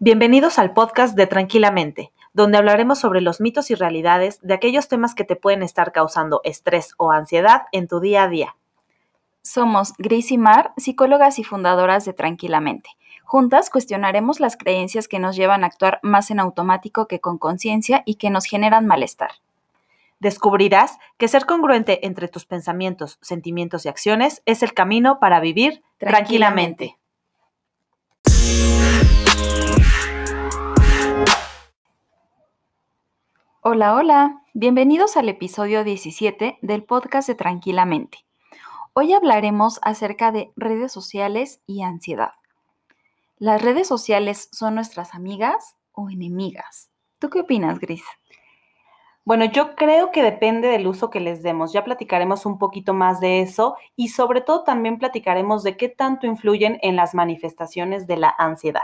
Bienvenidos al podcast de Tranquilamente, donde hablaremos sobre los mitos y realidades de aquellos temas que te pueden estar causando estrés o ansiedad en tu día a día. Somos Gris y Mar, psicólogas y fundadoras de Tranquilamente. Juntas cuestionaremos las creencias que nos llevan a actuar más en automático que con conciencia y que nos generan malestar. Descubrirás que ser congruente entre tus pensamientos, sentimientos y acciones es el camino para vivir tranquilamente. Hola, hola, bienvenidos al episodio 17 del podcast de Tranquilamente. Hoy hablaremos acerca de redes sociales y ansiedad. ¿Las redes sociales son nuestras amigas o enemigas? ¿Tú qué opinas, Gris? Bueno, yo creo que depende del uso que les demos. Ya platicaremos un poquito más de eso y sobre todo también platicaremos de qué tanto influyen en las manifestaciones de la ansiedad.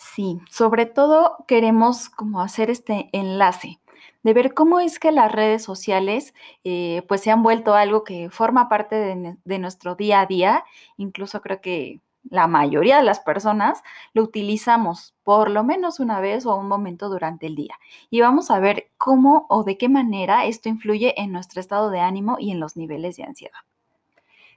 Sí, sobre todo queremos como hacer este enlace de ver cómo es que las redes sociales eh, pues se han vuelto algo que forma parte de, de nuestro día a día. Incluso creo que la mayoría de las personas lo utilizamos por lo menos una vez o un momento durante el día. Y vamos a ver cómo o de qué manera esto influye en nuestro estado de ánimo y en los niveles de ansiedad.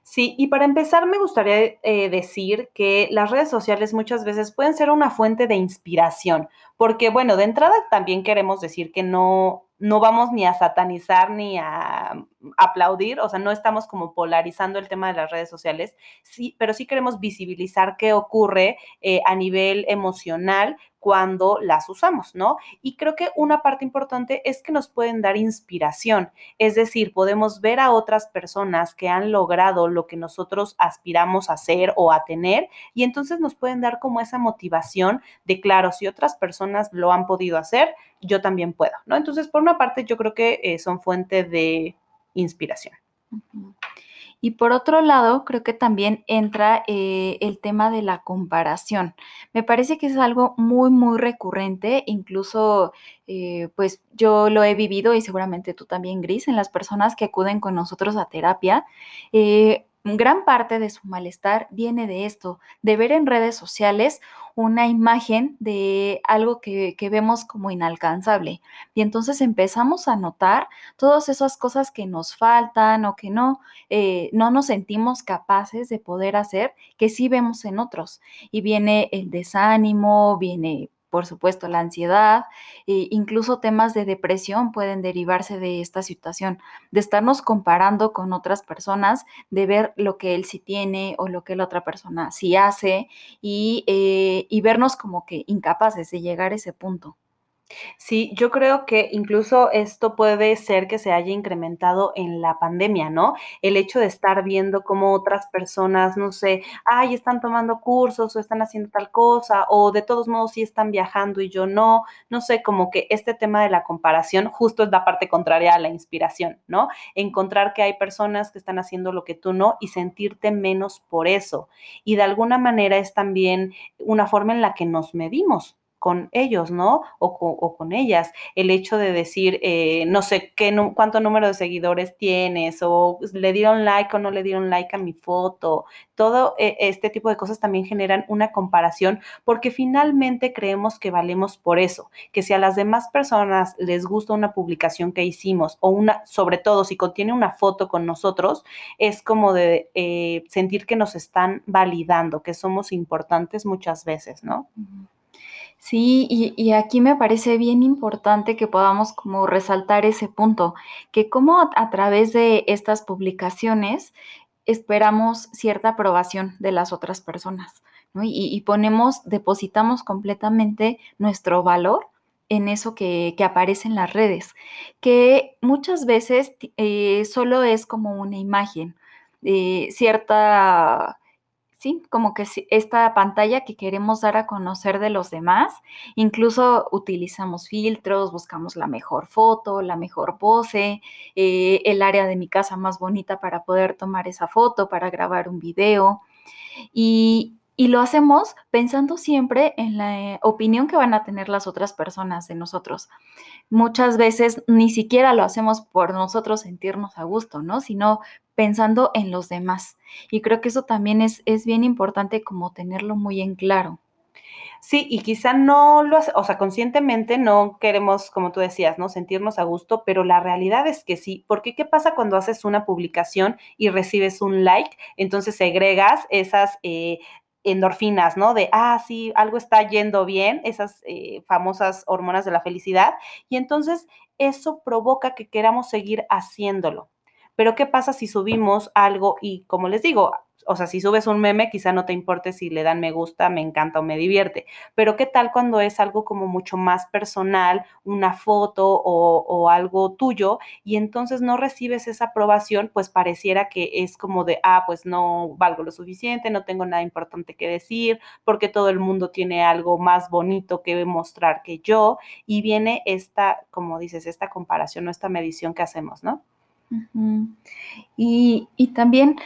Sí, y para empezar me gustaría eh, decir que las redes sociales muchas veces pueden ser una fuente de inspiración, porque bueno, de entrada también queremos decir que no, no vamos ni a satanizar ni a aplaudir, o sea, no estamos como polarizando el tema de las redes sociales, sí, pero sí queremos visibilizar qué ocurre eh, a nivel emocional cuando las usamos, ¿no? Y creo que una parte importante es que nos pueden dar inspiración, es decir, podemos ver a otras personas que han logrado lo que nosotros aspiramos a hacer o a tener y entonces nos pueden dar como esa motivación de, claro, si otras personas lo han podido hacer, yo también puedo, ¿no? Entonces, por una parte, yo creo que eh, son fuente de inspiración. Y por otro lado, creo que también entra eh, el tema de la comparación. Me parece que es algo muy, muy recurrente, incluso eh, pues yo lo he vivido y seguramente tú también, Gris, en las personas que acuden con nosotros a terapia. Eh, gran parte de su malestar viene de esto, de ver en redes sociales una imagen de algo que, vemos como inalcanzable. Y entonces empezamos a notar todas esas cosas que nos faltan o que no, eh, no nos sentimos capaces de poder hacer, que sí vemos en otros. Y viene el desánimo, viene por supuesto, la ansiedad, e incluso temas de depresión pueden derivarse de esta situación, de estarnos comparando con otras personas, de ver lo que él sí tiene o lo que la otra persona sí hace y, eh, y vernos como que incapaces de llegar a ese punto. Sí, yo creo que incluso esto puede ser que se haya incrementado en la pandemia, ¿no? El hecho de estar viendo cómo otras personas, no sé, ay, están tomando cursos o están haciendo tal cosa, o de todos modos sí están viajando y yo no, no sé, como que este tema de la comparación justo es la parte contraria a la inspiración, ¿no? Encontrar que hay personas que están haciendo lo que tú no y sentirte menos por eso. Y de alguna manera es también una forma en la que nos medimos, con ellos, ¿no? O, con ellas. El hecho de decir, eh, no sé qué, cuánto número de seguidores tienes, o le dieron like o no le dieron like a mi foto. Todo eh, este tipo de cosas también generan una comparación porque finalmente creemos que valemos por eso, que si a las demás personas les gusta una publicación que hicimos o una, sobre todo si contiene una foto con nosotros, es como de eh, sentir que nos están validando, que somos importantes muchas veces, ¿no? Sí, y, aquí me parece bien importante que podamos como resaltar ese punto, que como a, través de estas publicaciones esperamos cierta aprobación de las otras personas, ¿no? Y, ponemos, depositamos completamente nuestro valor en eso que, aparece en las redes, que muchas veces eh, solo es como una imagen, eh, cierta sí, como que esta pantalla que queremos dar a conocer de los demás, incluso utilizamos filtros, buscamos la mejor foto, la mejor pose, eh, el área de mi casa más bonita para poder tomar esa foto, para grabar un video. Y, y lo hacemos pensando siempre en la opinión que van a tener las otras personas de nosotros. Muchas veces ni siquiera lo hacemos por nosotros sentirnos a gusto, ¿no? Sino pensando en los demás. Y creo que eso también es, es bien importante como tenerlo muy en claro. Sí, y quizá no lo hace, o sea, conscientemente no queremos, como tú decías, ¿no? Sentirnos a gusto, pero la realidad es que sí, porque ¿qué pasa cuando haces una publicación y recibes un like? Entonces segregas esas eh, endorfinas, ¿no? De, ah, sí, algo está yendo bien, esas eh, famosas hormonas de la felicidad, y entonces eso provoca que queramos seguir haciéndolo. Pero ¿qué pasa si subimos algo y, como les digo, o sea, si subes un meme, quizá no te importe si le dan me gusta, me encanta o me divierte, pero ¿qué tal cuando es algo como mucho más personal, una foto o, o, algo tuyo, y entonces no recibes esa aprobación, pues pareciera que es como de, ah, pues no valgo lo suficiente, no tengo nada importante que decir, porque todo el mundo tiene algo más bonito que mostrar que yo, y viene esta, como dices, esta comparación o esta medición que hacemos, ¿no? Y, y también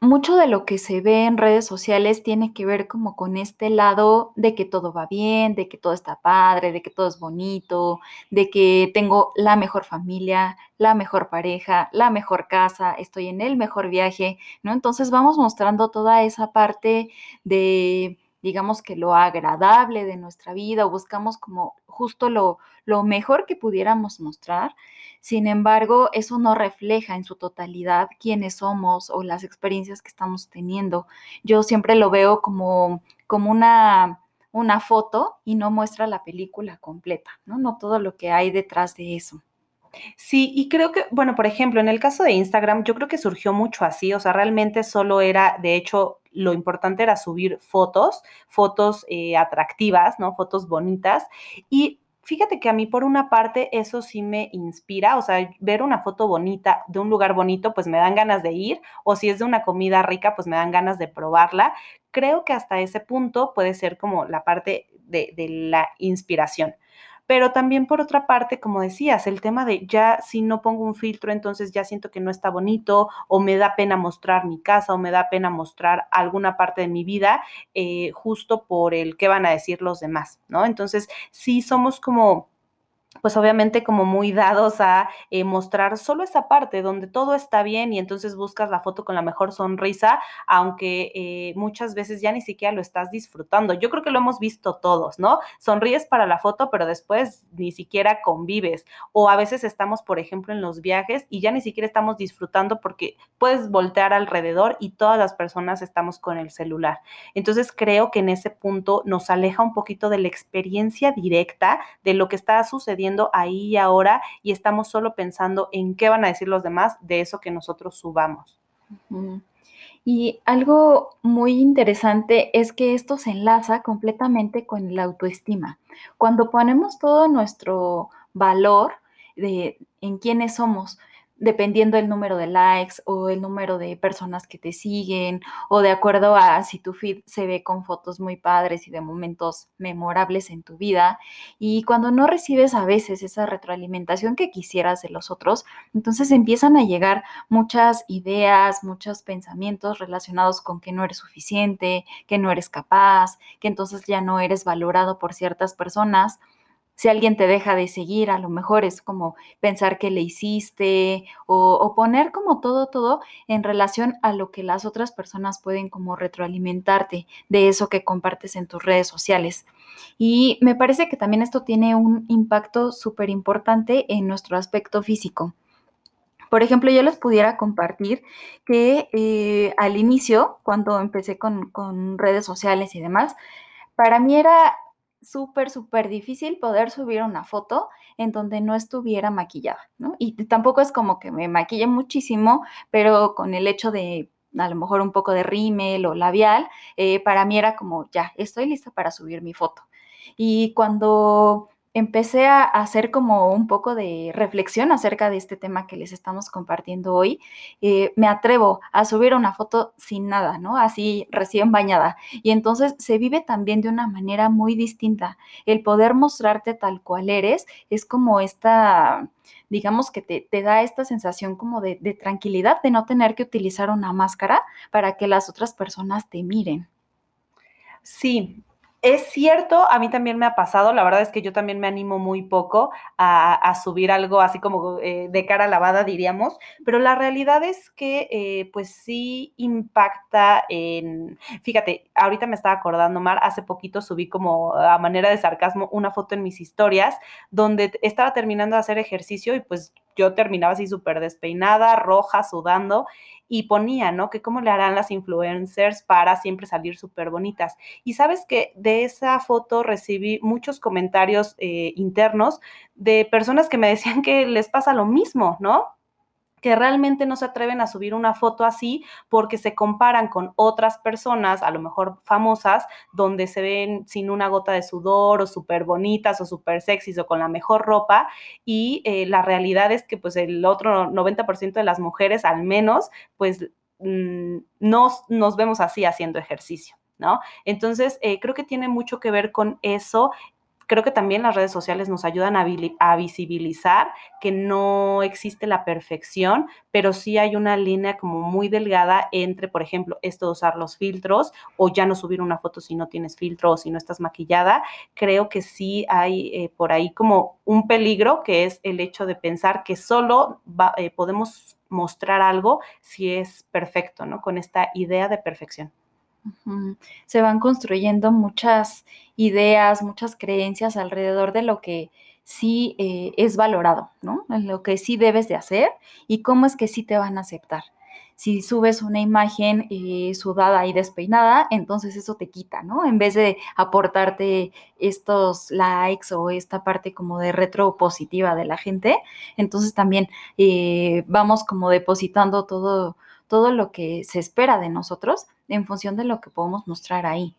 mucho de lo que se ve en redes sociales tiene que ver como con este lado de que todo va bien, de que todo está padre, de que todo es bonito, de que tengo la mejor familia, la mejor pareja, la mejor casa, estoy en el mejor viaje, ¿no? Entonces vamos mostrando toda esa parte de digamos que lo agradable de nuestra vida o buscamos como justo lo, lo mejor que pudiéramos mostrar. Sin embargo, eso no refleja en su totalidad quiénes somos o las experiencias que estamos teniendo. Yo siempre lo veo como, como una, una foto y no muestra la película completa, ¿no? No todo lo que hay detrás de eso. Sí, y creo que, bueno, por ejemplo, en el caso de Instagram, yo creo que surgió mucho así, o sea, realmente solo era, de hecho, lo importante era subir fotos, fotos eh, atractivas, ¿no? Fotos bonitas. Y fíjate que a mí, por una parte, eso sí me inspira, o sea, ver una foto bonita de un lugar bonito, pues me dan ganas de ir, o si es de una comida rica, pues me dan ganas de probarla. Creo que hasta ese punto puede ser como la parte de, de la inspiración pero también por otra parte, como decías, el tema de ya si no pongo un filtro, entonces ya siento que no está bonito o me da pena mostrar mi casa o me da pena mostrar alguna parte de mi vida eh, justo por el qué van a decir los demás, ¿no? Entonces, sí somos como pues obviamente como muy dados a eh, mostrar solo esa parte donde todo está bien y entonces buscas la foto con la mejor sonrisa, aunque eh, muchas veces ya ni siquiera lo estás disfrutando. Yo creo que lo hemos visto todos, ¿no? Sonríes para la foto, pero después ni siquiera convives. O a veces estamos, por ejemplo, en los viajes y ya ni siquiera estamos disfrutando porque puedes voltear alrededor y todas las personas estamos con el celular. Entonces creo que en ese punto nos aleja un poquito de la experiencia directa de lo que está sucediendo ahí y ahora y estamos solo pensando en qué van a decir los demás de eso que nosotros subamos. Y algo muy interesante es que esto se enlaza completamente con la autoestima. Cuando ponemos todo nuestro valor de en quiénes somos, dependiendo el número de likes o el número de personas que te siguen o de acuerdo a si tu feed se ve con fotos muy padres y de momentos memorables en tu vida. Y cuando no recibes a veces esa retroalimentación que quisieras de los otros, entonces empiezan a llegar muchas ideas, muchos pensamientos relacionados con que no eres suficiente, que no eres capaz, que entonces ya no eres valorado por ciertas personas si alguien te deja de seguir, a lo mejor es como pensar que le hiciste o, poner como todo, todo en relación a lo que las otras personas pueden como retroalimentarte de eso que compartes en tus redes sociales. Y me parece que también esto tiene un impacto súper importante en nuestro aspecto físico. Por ejemplo, yo les pudiera compartir que eh, al inicio, cuando empecé con, con redes sociales y demás, para mí era súper, súper difícil poder subir una foto en donde no estuviera maquillada, ¿no? Y tampoco es como que me maquille muchísimo, pero con el hecho de a lo mejor un poco de rímel o labial, eh, para mí era como, ya, estoy lista para subir mi foto. Y cuando empecé a hacer como un poco de reflexión acerca de este tema que les estamos compartiendo hoy, eh, me atrevo a subir una foto sin nada, ¿no? Así recién bañada. Y entonces se vive también de una manera muy distinta. El poder mostrarte tal cual eres es como esta digamos que te, da esta sensación como de, de tranquilidad, de no tener que utilizar una máscara para que las otras personas te miren. Sí, es cierto, a mí también me ha pasado, la verdad es que yo también me animo muy poco a, subir algo así como eh, de cara lavada, diríamos, pero la realidad es que eh, pues sí impacta en, fíjate, ahorita me estaba acordando, Mar, hace poquito subí como a manera de sarcasmo una foto en mis historias donde estaba terminando de hacer ejercicio y pues yo terminaba así súper despeinada, roja, sudando, y ponía, ¿no? Que cómo le harán las influencers para siempre salir súper bonitas. Y sabes que de esa foto recibí muchos comentarios eh, internos de personas que me decían que les pasa lo mismo, ¿no? Que realmente no se atreven a subir una foto así porque se comparan con otras personas, a lo mejor famosas, donde se ven sin una gota de sudor o súper bonitas o súper sexys o con la mejor ropa y eh, la realidad es que pues el otro 90% de las mujeres al menos pues mm, nos, nos vemos así haciendo ejercicio. ¿No? Entonces, eh, creo que tiene mucho que ver con eso Creo que también las redes sociales nos ayudan a, visibilizar que no existe la perfección, pero sí hay una línea como muy delgada entre, por ejemplo, esto de usar los filtros o ya no subir una foto si no tienes filtro o si no estás maquillada. Creo que sí hay eh, por ahí como un peligro que es el hecho de pensar que solo eh, podemos mostrar algo si es perfecto, ¿no? Con esta idea de perfección. Se van construyendo muchas ideas, muchas creencias alrededor de lo que sí eh, es valorado, ¿no? Lo que sí debes de hacer y cómo es que sí te van a aceptar. Si subes una imagen eh, sudada y despeinada, entonces eso te quita, ¿no? En vez de aportarte estos likes o esta parte como de retro positiva de la gente, entonces también eh, vamos como depositando todo, todo lo que se espera de nosotros en función de lo que podemos mostrar ahí.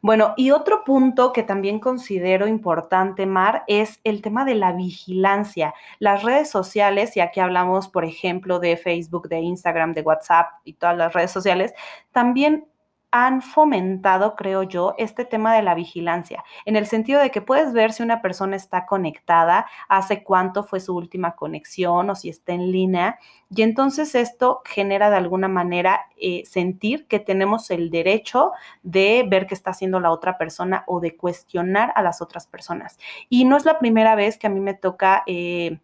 Bueno, y otro punto que también considero importante, Mar, es el tema de la vigilancia. Las redes sociales, y aquí hablamos, por ejemplo, de Facebook, de Instagram, de WhatsApp y todas las redes sociales, también han fomentado, creo yo, este tema de la vigilancia, en el sentido de que puedes ver si una persona está conectada, hace cuánto fue su última conexión o si está en línea, y entonces esto genera de alguna manera eh, sentir que tenemos el derecho de ver qué está haciendo la otra persona o de cuestionar a las otras personas. Y no es la primera vez que a mí me toca... Eh,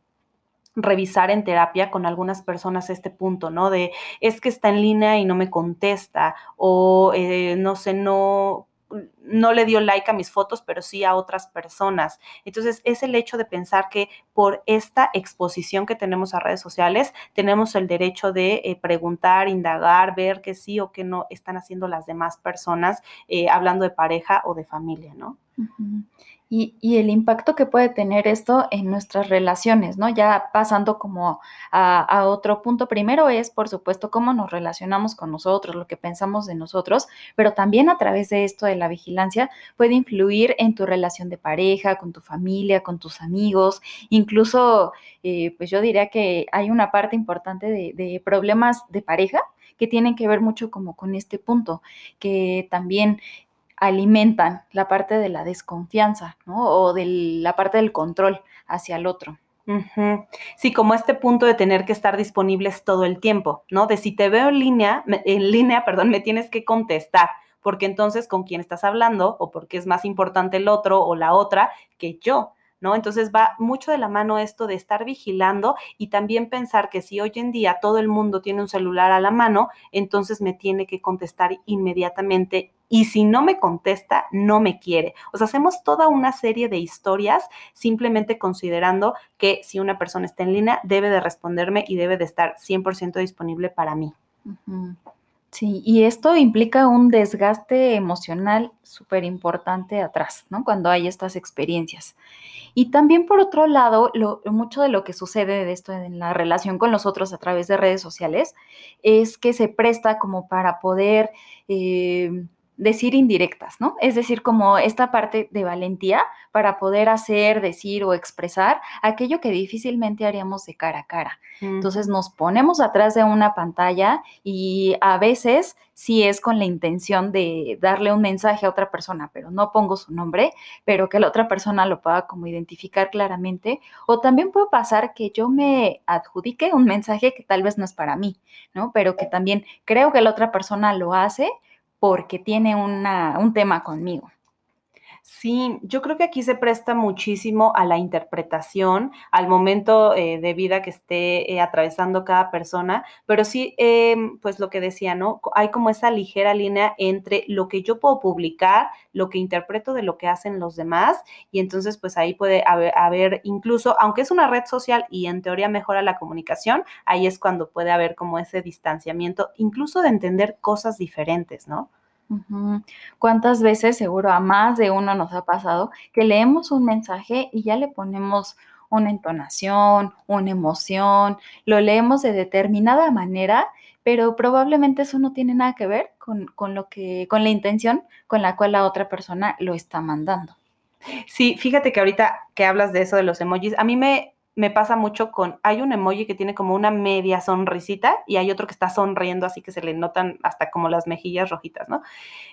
revisar en terapia con algunas personas este punto, ¿no? De es que está en línea y no me contesta o eh, no sé, no no le dio like a mis fotos, pero sí a otras personas. Entonces, es el hecho de pensar que por esta exposición que tenemos a redes sociales, tenemos el derecho de eh, preguntar, indagar, ver que sí o que no están haciendo las demás personas, eh, hablando de pareja o de familia, ¿no? Y, el impacto que puede tener esto en nuestras relaciones, ¿no? Ya pasando como a, otro punto, primero es, por supuesto, cómo nos relacionamos con nosotros, lo que pensamos de nosotros, pero también a través de esto de la vigilancia puede influir en tu relación de pareja, con tu familia, con tus amigos, incluso, eh, pues yo diría que hay una parte importante de, de problemas de pareja que tienen que ver mucho como con este punto, que también alimentan la parte de la desconfianza, ¿no? O de la parte del control hacia el otro. Sí, como este punto de tener que estar disponibles todo el tiempo, ¿no? De si te veo en línea, en línea, perdón, me tienes que contestar, porque entonces con quién estás hablando o porque es más importante el otro o la otra que yo. ¿no? Entonces va mucho de la mano esto de estar vigilando y también pensar que si hoy en día todo el mundo tiene un celular a la mano, entonces me tiene que contestar inmediatamente y si no me contesta, no me quiere. O sea, hacemos toda una serie de historias simplemente considerando que si una persona está en línea, debe de responderme y debe de estar 100% disponible para mí. Sí, y esto implica un desgaste emocional súper importante atrás, ¿no? Cuando hay estas experiencias. Y también por otro lado, mucho de lo que sucede de esto en la relación con los otros a través de redes sociales es que se presta como para poder eh, decir indirectas, ¿no? Es decir, como esta parte de valentía para poder hacer, decir o expresar aquello que difícilmente haríamos de cara a cara. Entonces nos ponemos atrás de una pantalla y a veces sí es con la intención de darle un mensaje a otra persona, pero no pongo su nombre, pero que la otra persona lo pueda como identificar claramente. O también puede pasar que yo me adjudique un mensaje que tal vez no es para mí, ¿no? Pero que también creo que la otra persona lo hace porque tiene una, un tema conmigo. Sí, yo creo que aquí se presta muchísimo a la interpretación, al momento eh, de vida que esté eh, atravesando cada persona, pero sí, em, pues lo que decía, ¿no? Hay como esa ligera línea entre lo que yo puedo publicar, lo que interpreto de lo que hacen los demás, y entonces pues ahí puede haber, haber incluso, aunque es una red social y en teoría mejora la comunicación, ahí es cuando puede haber como ese distanciamiento, incluso de entender cosas diferentes, ¿no? ¿Cuántas veces, seguro a más de uno nos ha pasado, que leemos un mensaje y ya le ponemos una entonación, una emoción, lo leemos de determinada manera, pero probablemente eso no tiene nada que ver con, con lo que, con la intención con la cual la otra persona lo está mandando. Sí, fíjate que ahorita que hablas de eso de los emojis, a mí me, me pasa mucho con, hay un emoji que tiene como una media sonrisita y hay otro que está sonriendo, así que se le notan hasta como las mejillas rojitas, ¿no?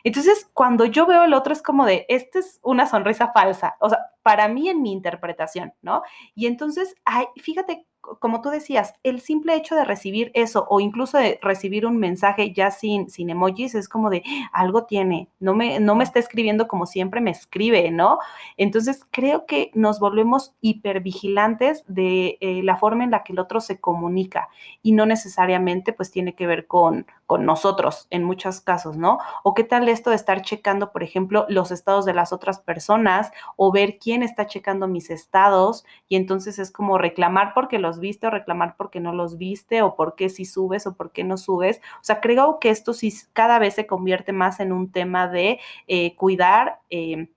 Entonces, cuando yo veo el otro es como de, esta es una sonrisa falsa, o sea, para mí en mi interpretación, ¿no? Y entonces, ay, fíjate como tú decías, el simple hecho de recibir eso o incluso de recibir un mensaje ya sin, sin emojis es como de algo tiene, no me, no me está escribiendo como siempre me escribe, ¿no? Entonces creo que nos volvemos hipervigilantes de eh, la forma en la que el otro se comunica y no necesariamente pues tiene que ver con, con nosotros en muchos casos, ¿no? O qué tal esto de estar checando, por ejemplo, los estados de las otras personas o ver quién está checando mis estados y entonces es como reclamar porque los viste o reclamar porque no los viste o por qué si subes o por qué no subes. O sea, creo que esto sí cada vez se convierte más en un tema de eh, cuidar eh,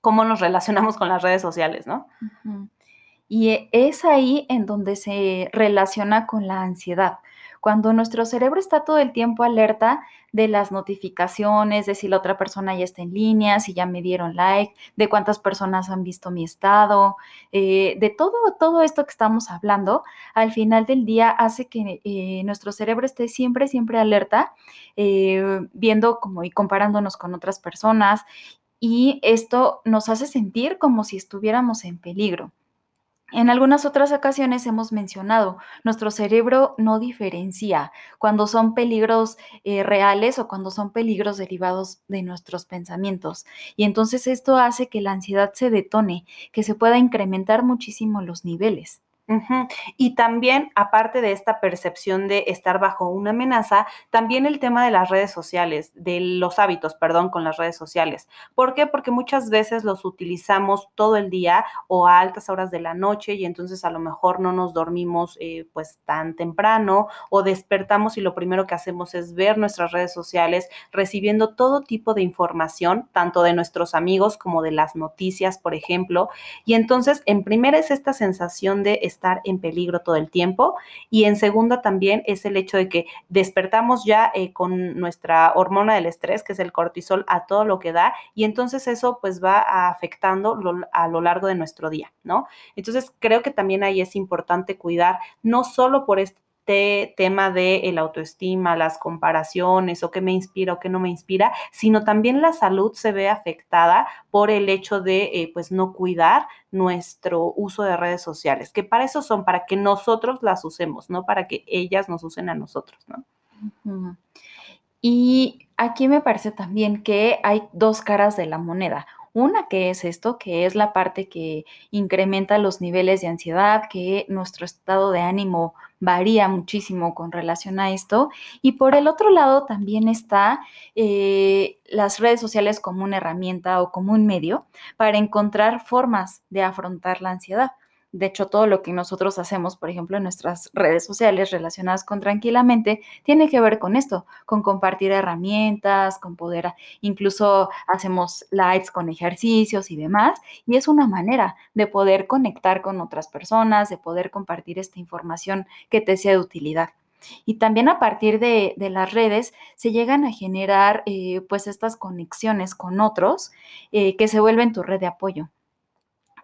cómo nos relacionamos con las redes sociales, ¿no? Y es ahí en donde se relaciona con la ansiedad cuando nuestro cerebro está todo el tiempo alerta de las notificaciones, de si la otra persona ya está en línea, si ya me dieron like, de cuántas personas han visto mi estado, eh, de todo, todo esto que estamos hablando, al final del día hace que eh, nuestro cerebro esté siempre, siempre alerta, eh, viendo como y comparándonos con otras personas. Y esto nos hace sentir como si estuviéramos en peligro. En algunas otras ocasiones hemos mencionado, nuestro cerebro no diferencia cuando son peligros eh, reales o cuando son peligros derivados de nuestros pensamientos. Y entonces esto hace que la ansiedad se detone, que se pueda incrementar muchísimo los niveles. Y también, aparte de esta percepción de estar bajo una amenaza, también el tema de las redes sociales, de los hábitos, perdón, con las redes sociales. ¿Por qué? Porque muchas veces los utilizamos todo el día o a altas horas de la noche y entonces a lo mejor no nos dormimos eh, pues tan temprano o despertamos y lo primero que hacemos es ver nuestras redes sociales recibiendo todo tipo de información, tanto de nuestros amigos como de las noticias, por ejemplo. Y entonces, en primera es esta sensación de estar en peligro todo el tiempo. Y en segunda también es el hecho de que despertamos ya eh, con nuestra hormona del estrés, que es el cortisol, a todo lo que da. Y entonces eso pues va afectando a lo largo de nuestro día, ¿no? Entonces creo que también ahí es importante cuidar, no solo por este tema de el autoestima, las comparaciones o qué me inspira o qué no me inspira, sino también la salud se ve afectada por el hecho de eh, pues no cuidar nuestro uso de redes sociales, que para eso son, para que nosotros las usemos, no para que ellas nos usen a nosotros, ¿no? Y aquí me parece también que hay dos caras de la moneda. Una que es esto, que es la parte que incrementa los niveles de ansiedad, que nuestro estado de ánimo varía muchísimo con relación a esto. Y por el otro lado también está eh, las redes sociales como una herramienta o como un medio para encontrar formas de afrontar la ansiedad. De hecho, todo lo que nosotros hacemos, por ejemplo, en nuestras redes sociales relacionadas con Tranquilamente, tiene que ver con esto, con compartir herramientas, con poder, incluso hacemos lives con ejercicios y demás, y es una manera de poder conectar con otras personas, de poder compartir esta información que te sea de utilidad. Y también a partir de, las redes se llegan a generar eh, pues estas conexiones con otros eh, que se vuelven tu red de apoyo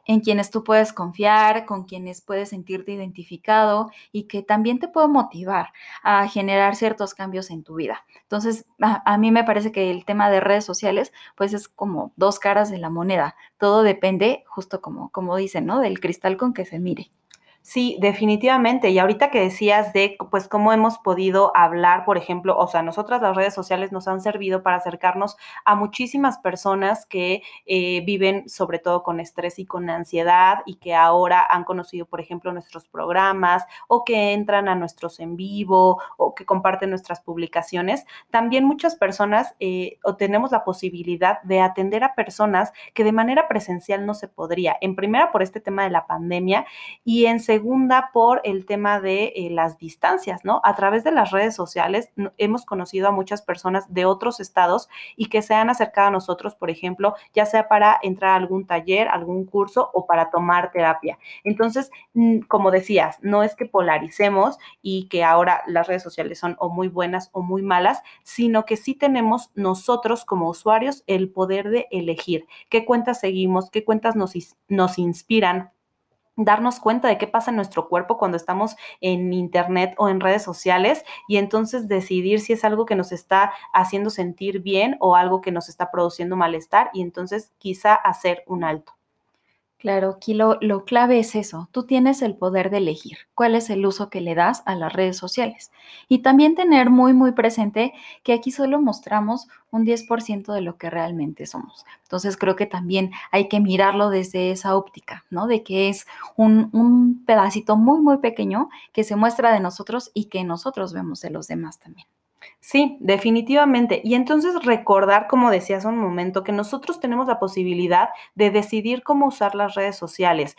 en quienes tú puedes confiar, con quienes puedes sentirte identificado y que también te puedo motivar a generar ciertos cambios en tu vida. Entonces, a, mí me parece que el tema de redes sociales, pues es como dos caras de la moneda. Todo depende, justo como, como dicen, ¿no? Del cristal con que se mire. Sí, definitivamente. Y ahorita que decías de, pues, cómo hemos podido hablar, por ejemplo, o sea, nosotras las redes sociales nos han servido para acercarnos a muchísimas personas que eh, viven sobre todo con estrés y con ansiedad y que ahora han conocido, por ejemplo, nuestros programas o que entran a nuestros en vivo o que comparten nuestras publicaciones. También muchas personas eh, o tenemos la posibilidad de atender a personas que de manera presencial no se podría. En primera, por este tema de la pandemia y en segunda por el tema de eh, las distancias, ¿no? A través de las redes sociales hemos conocido a muchas personas de otros estados y que se han acercado a nosotros, por ejemplo, ya sea para entrar a algún taller, algún curso o para tomar terapia. Entonces, como decías, no es que polaricemos y que ahora las redes sociales son o muy buenas o muy malas, sino que sí tenemos nosotros como usuarios el poder de elegir qué cuentas seguimos, qué cuentas nos inspiran, darnos cuenta de qué pasa en nuestro cuerpo cuando estamos en internet o en redes sociales y entonces decidir si es algo que nos está haciendo sentir bien o algo que nos está produciendo malestar y entonces quizá hacer un alto. Claro, aquí lo, lo, clave es eso. Tú tienes el poder de elegir cuál es el uso que le das a las redes sociales. Y también tener muy, muy presente que aquí solo mostramos un 10% de lo que realmente somos. Entonces creo que también hay que mirarlo desde esa óptica, ¿no? De que es un, un pedacito muy, muy pequeño que se muestra de nosotros y que nosotros vemos de los demás también. Sí, definitivamente. Y entonces recordar, como decías un momento, que nosotros tenemos la posibilidad de decidir cómo usar las redes sociales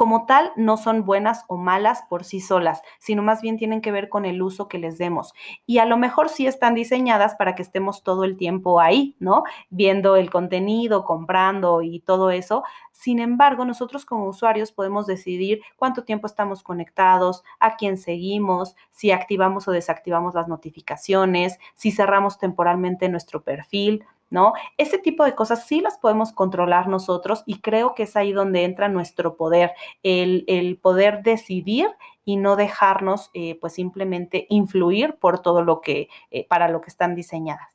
como tal no son buenas o malas por sí solas, sino más bien tienen que ver con el uso que les demos. Y a lo mejor sí están diseñadas para que estemos todo el tiempo ahí, ¿no? Viendo el contenido, comprando y todo eso. Sin embargo, nosotros como usuarios podemos decidir cuánto tiempo estamos conectados, a quién seguimos, si activamos o desactivamos las notificaciones, si cerramos temporalmente nuestro perfil, ¿no? Ese tipo de cosas sí las podemos controlar nosotros y creo que es ahí donde entra nuestro poder, el, poder decidir y no dejarnos eh, pues simplemente influir por todo lo que, eh, para lo que están diseñadas.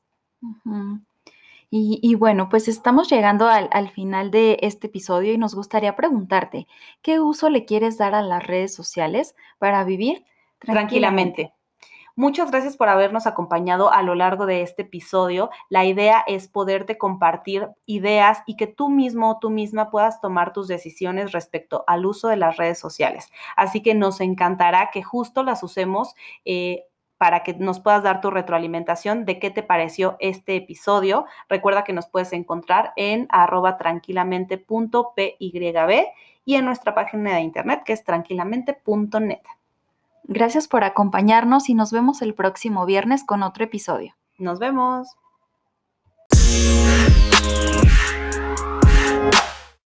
y, bueno, pues estamos llegando al, al, final de este episodio y nos gustaría preguntarte, ¿qué uso le quieres dar a las redes sociales para vivir tranquilamente? Muchas gracias por habernos acompañado a lo largo de este episodio. La idea es poderte compartir ideas y que tú mismo o tú misma puedas tomar tus decisiones respecto al uso de las redes sociales. Así que nos encantará que justo las usemos. Eh, para que nos puedas dar tu retroalimentación de qué te pareció este episodio. Recuerda que nos puedes encontrar en arroba tranquilamente.pyb y en nuestra página de internet que es tranquilamente.net. Gracias por acompañarnos y nos vemos el próximo viernes con otro episodio. Nos vemos.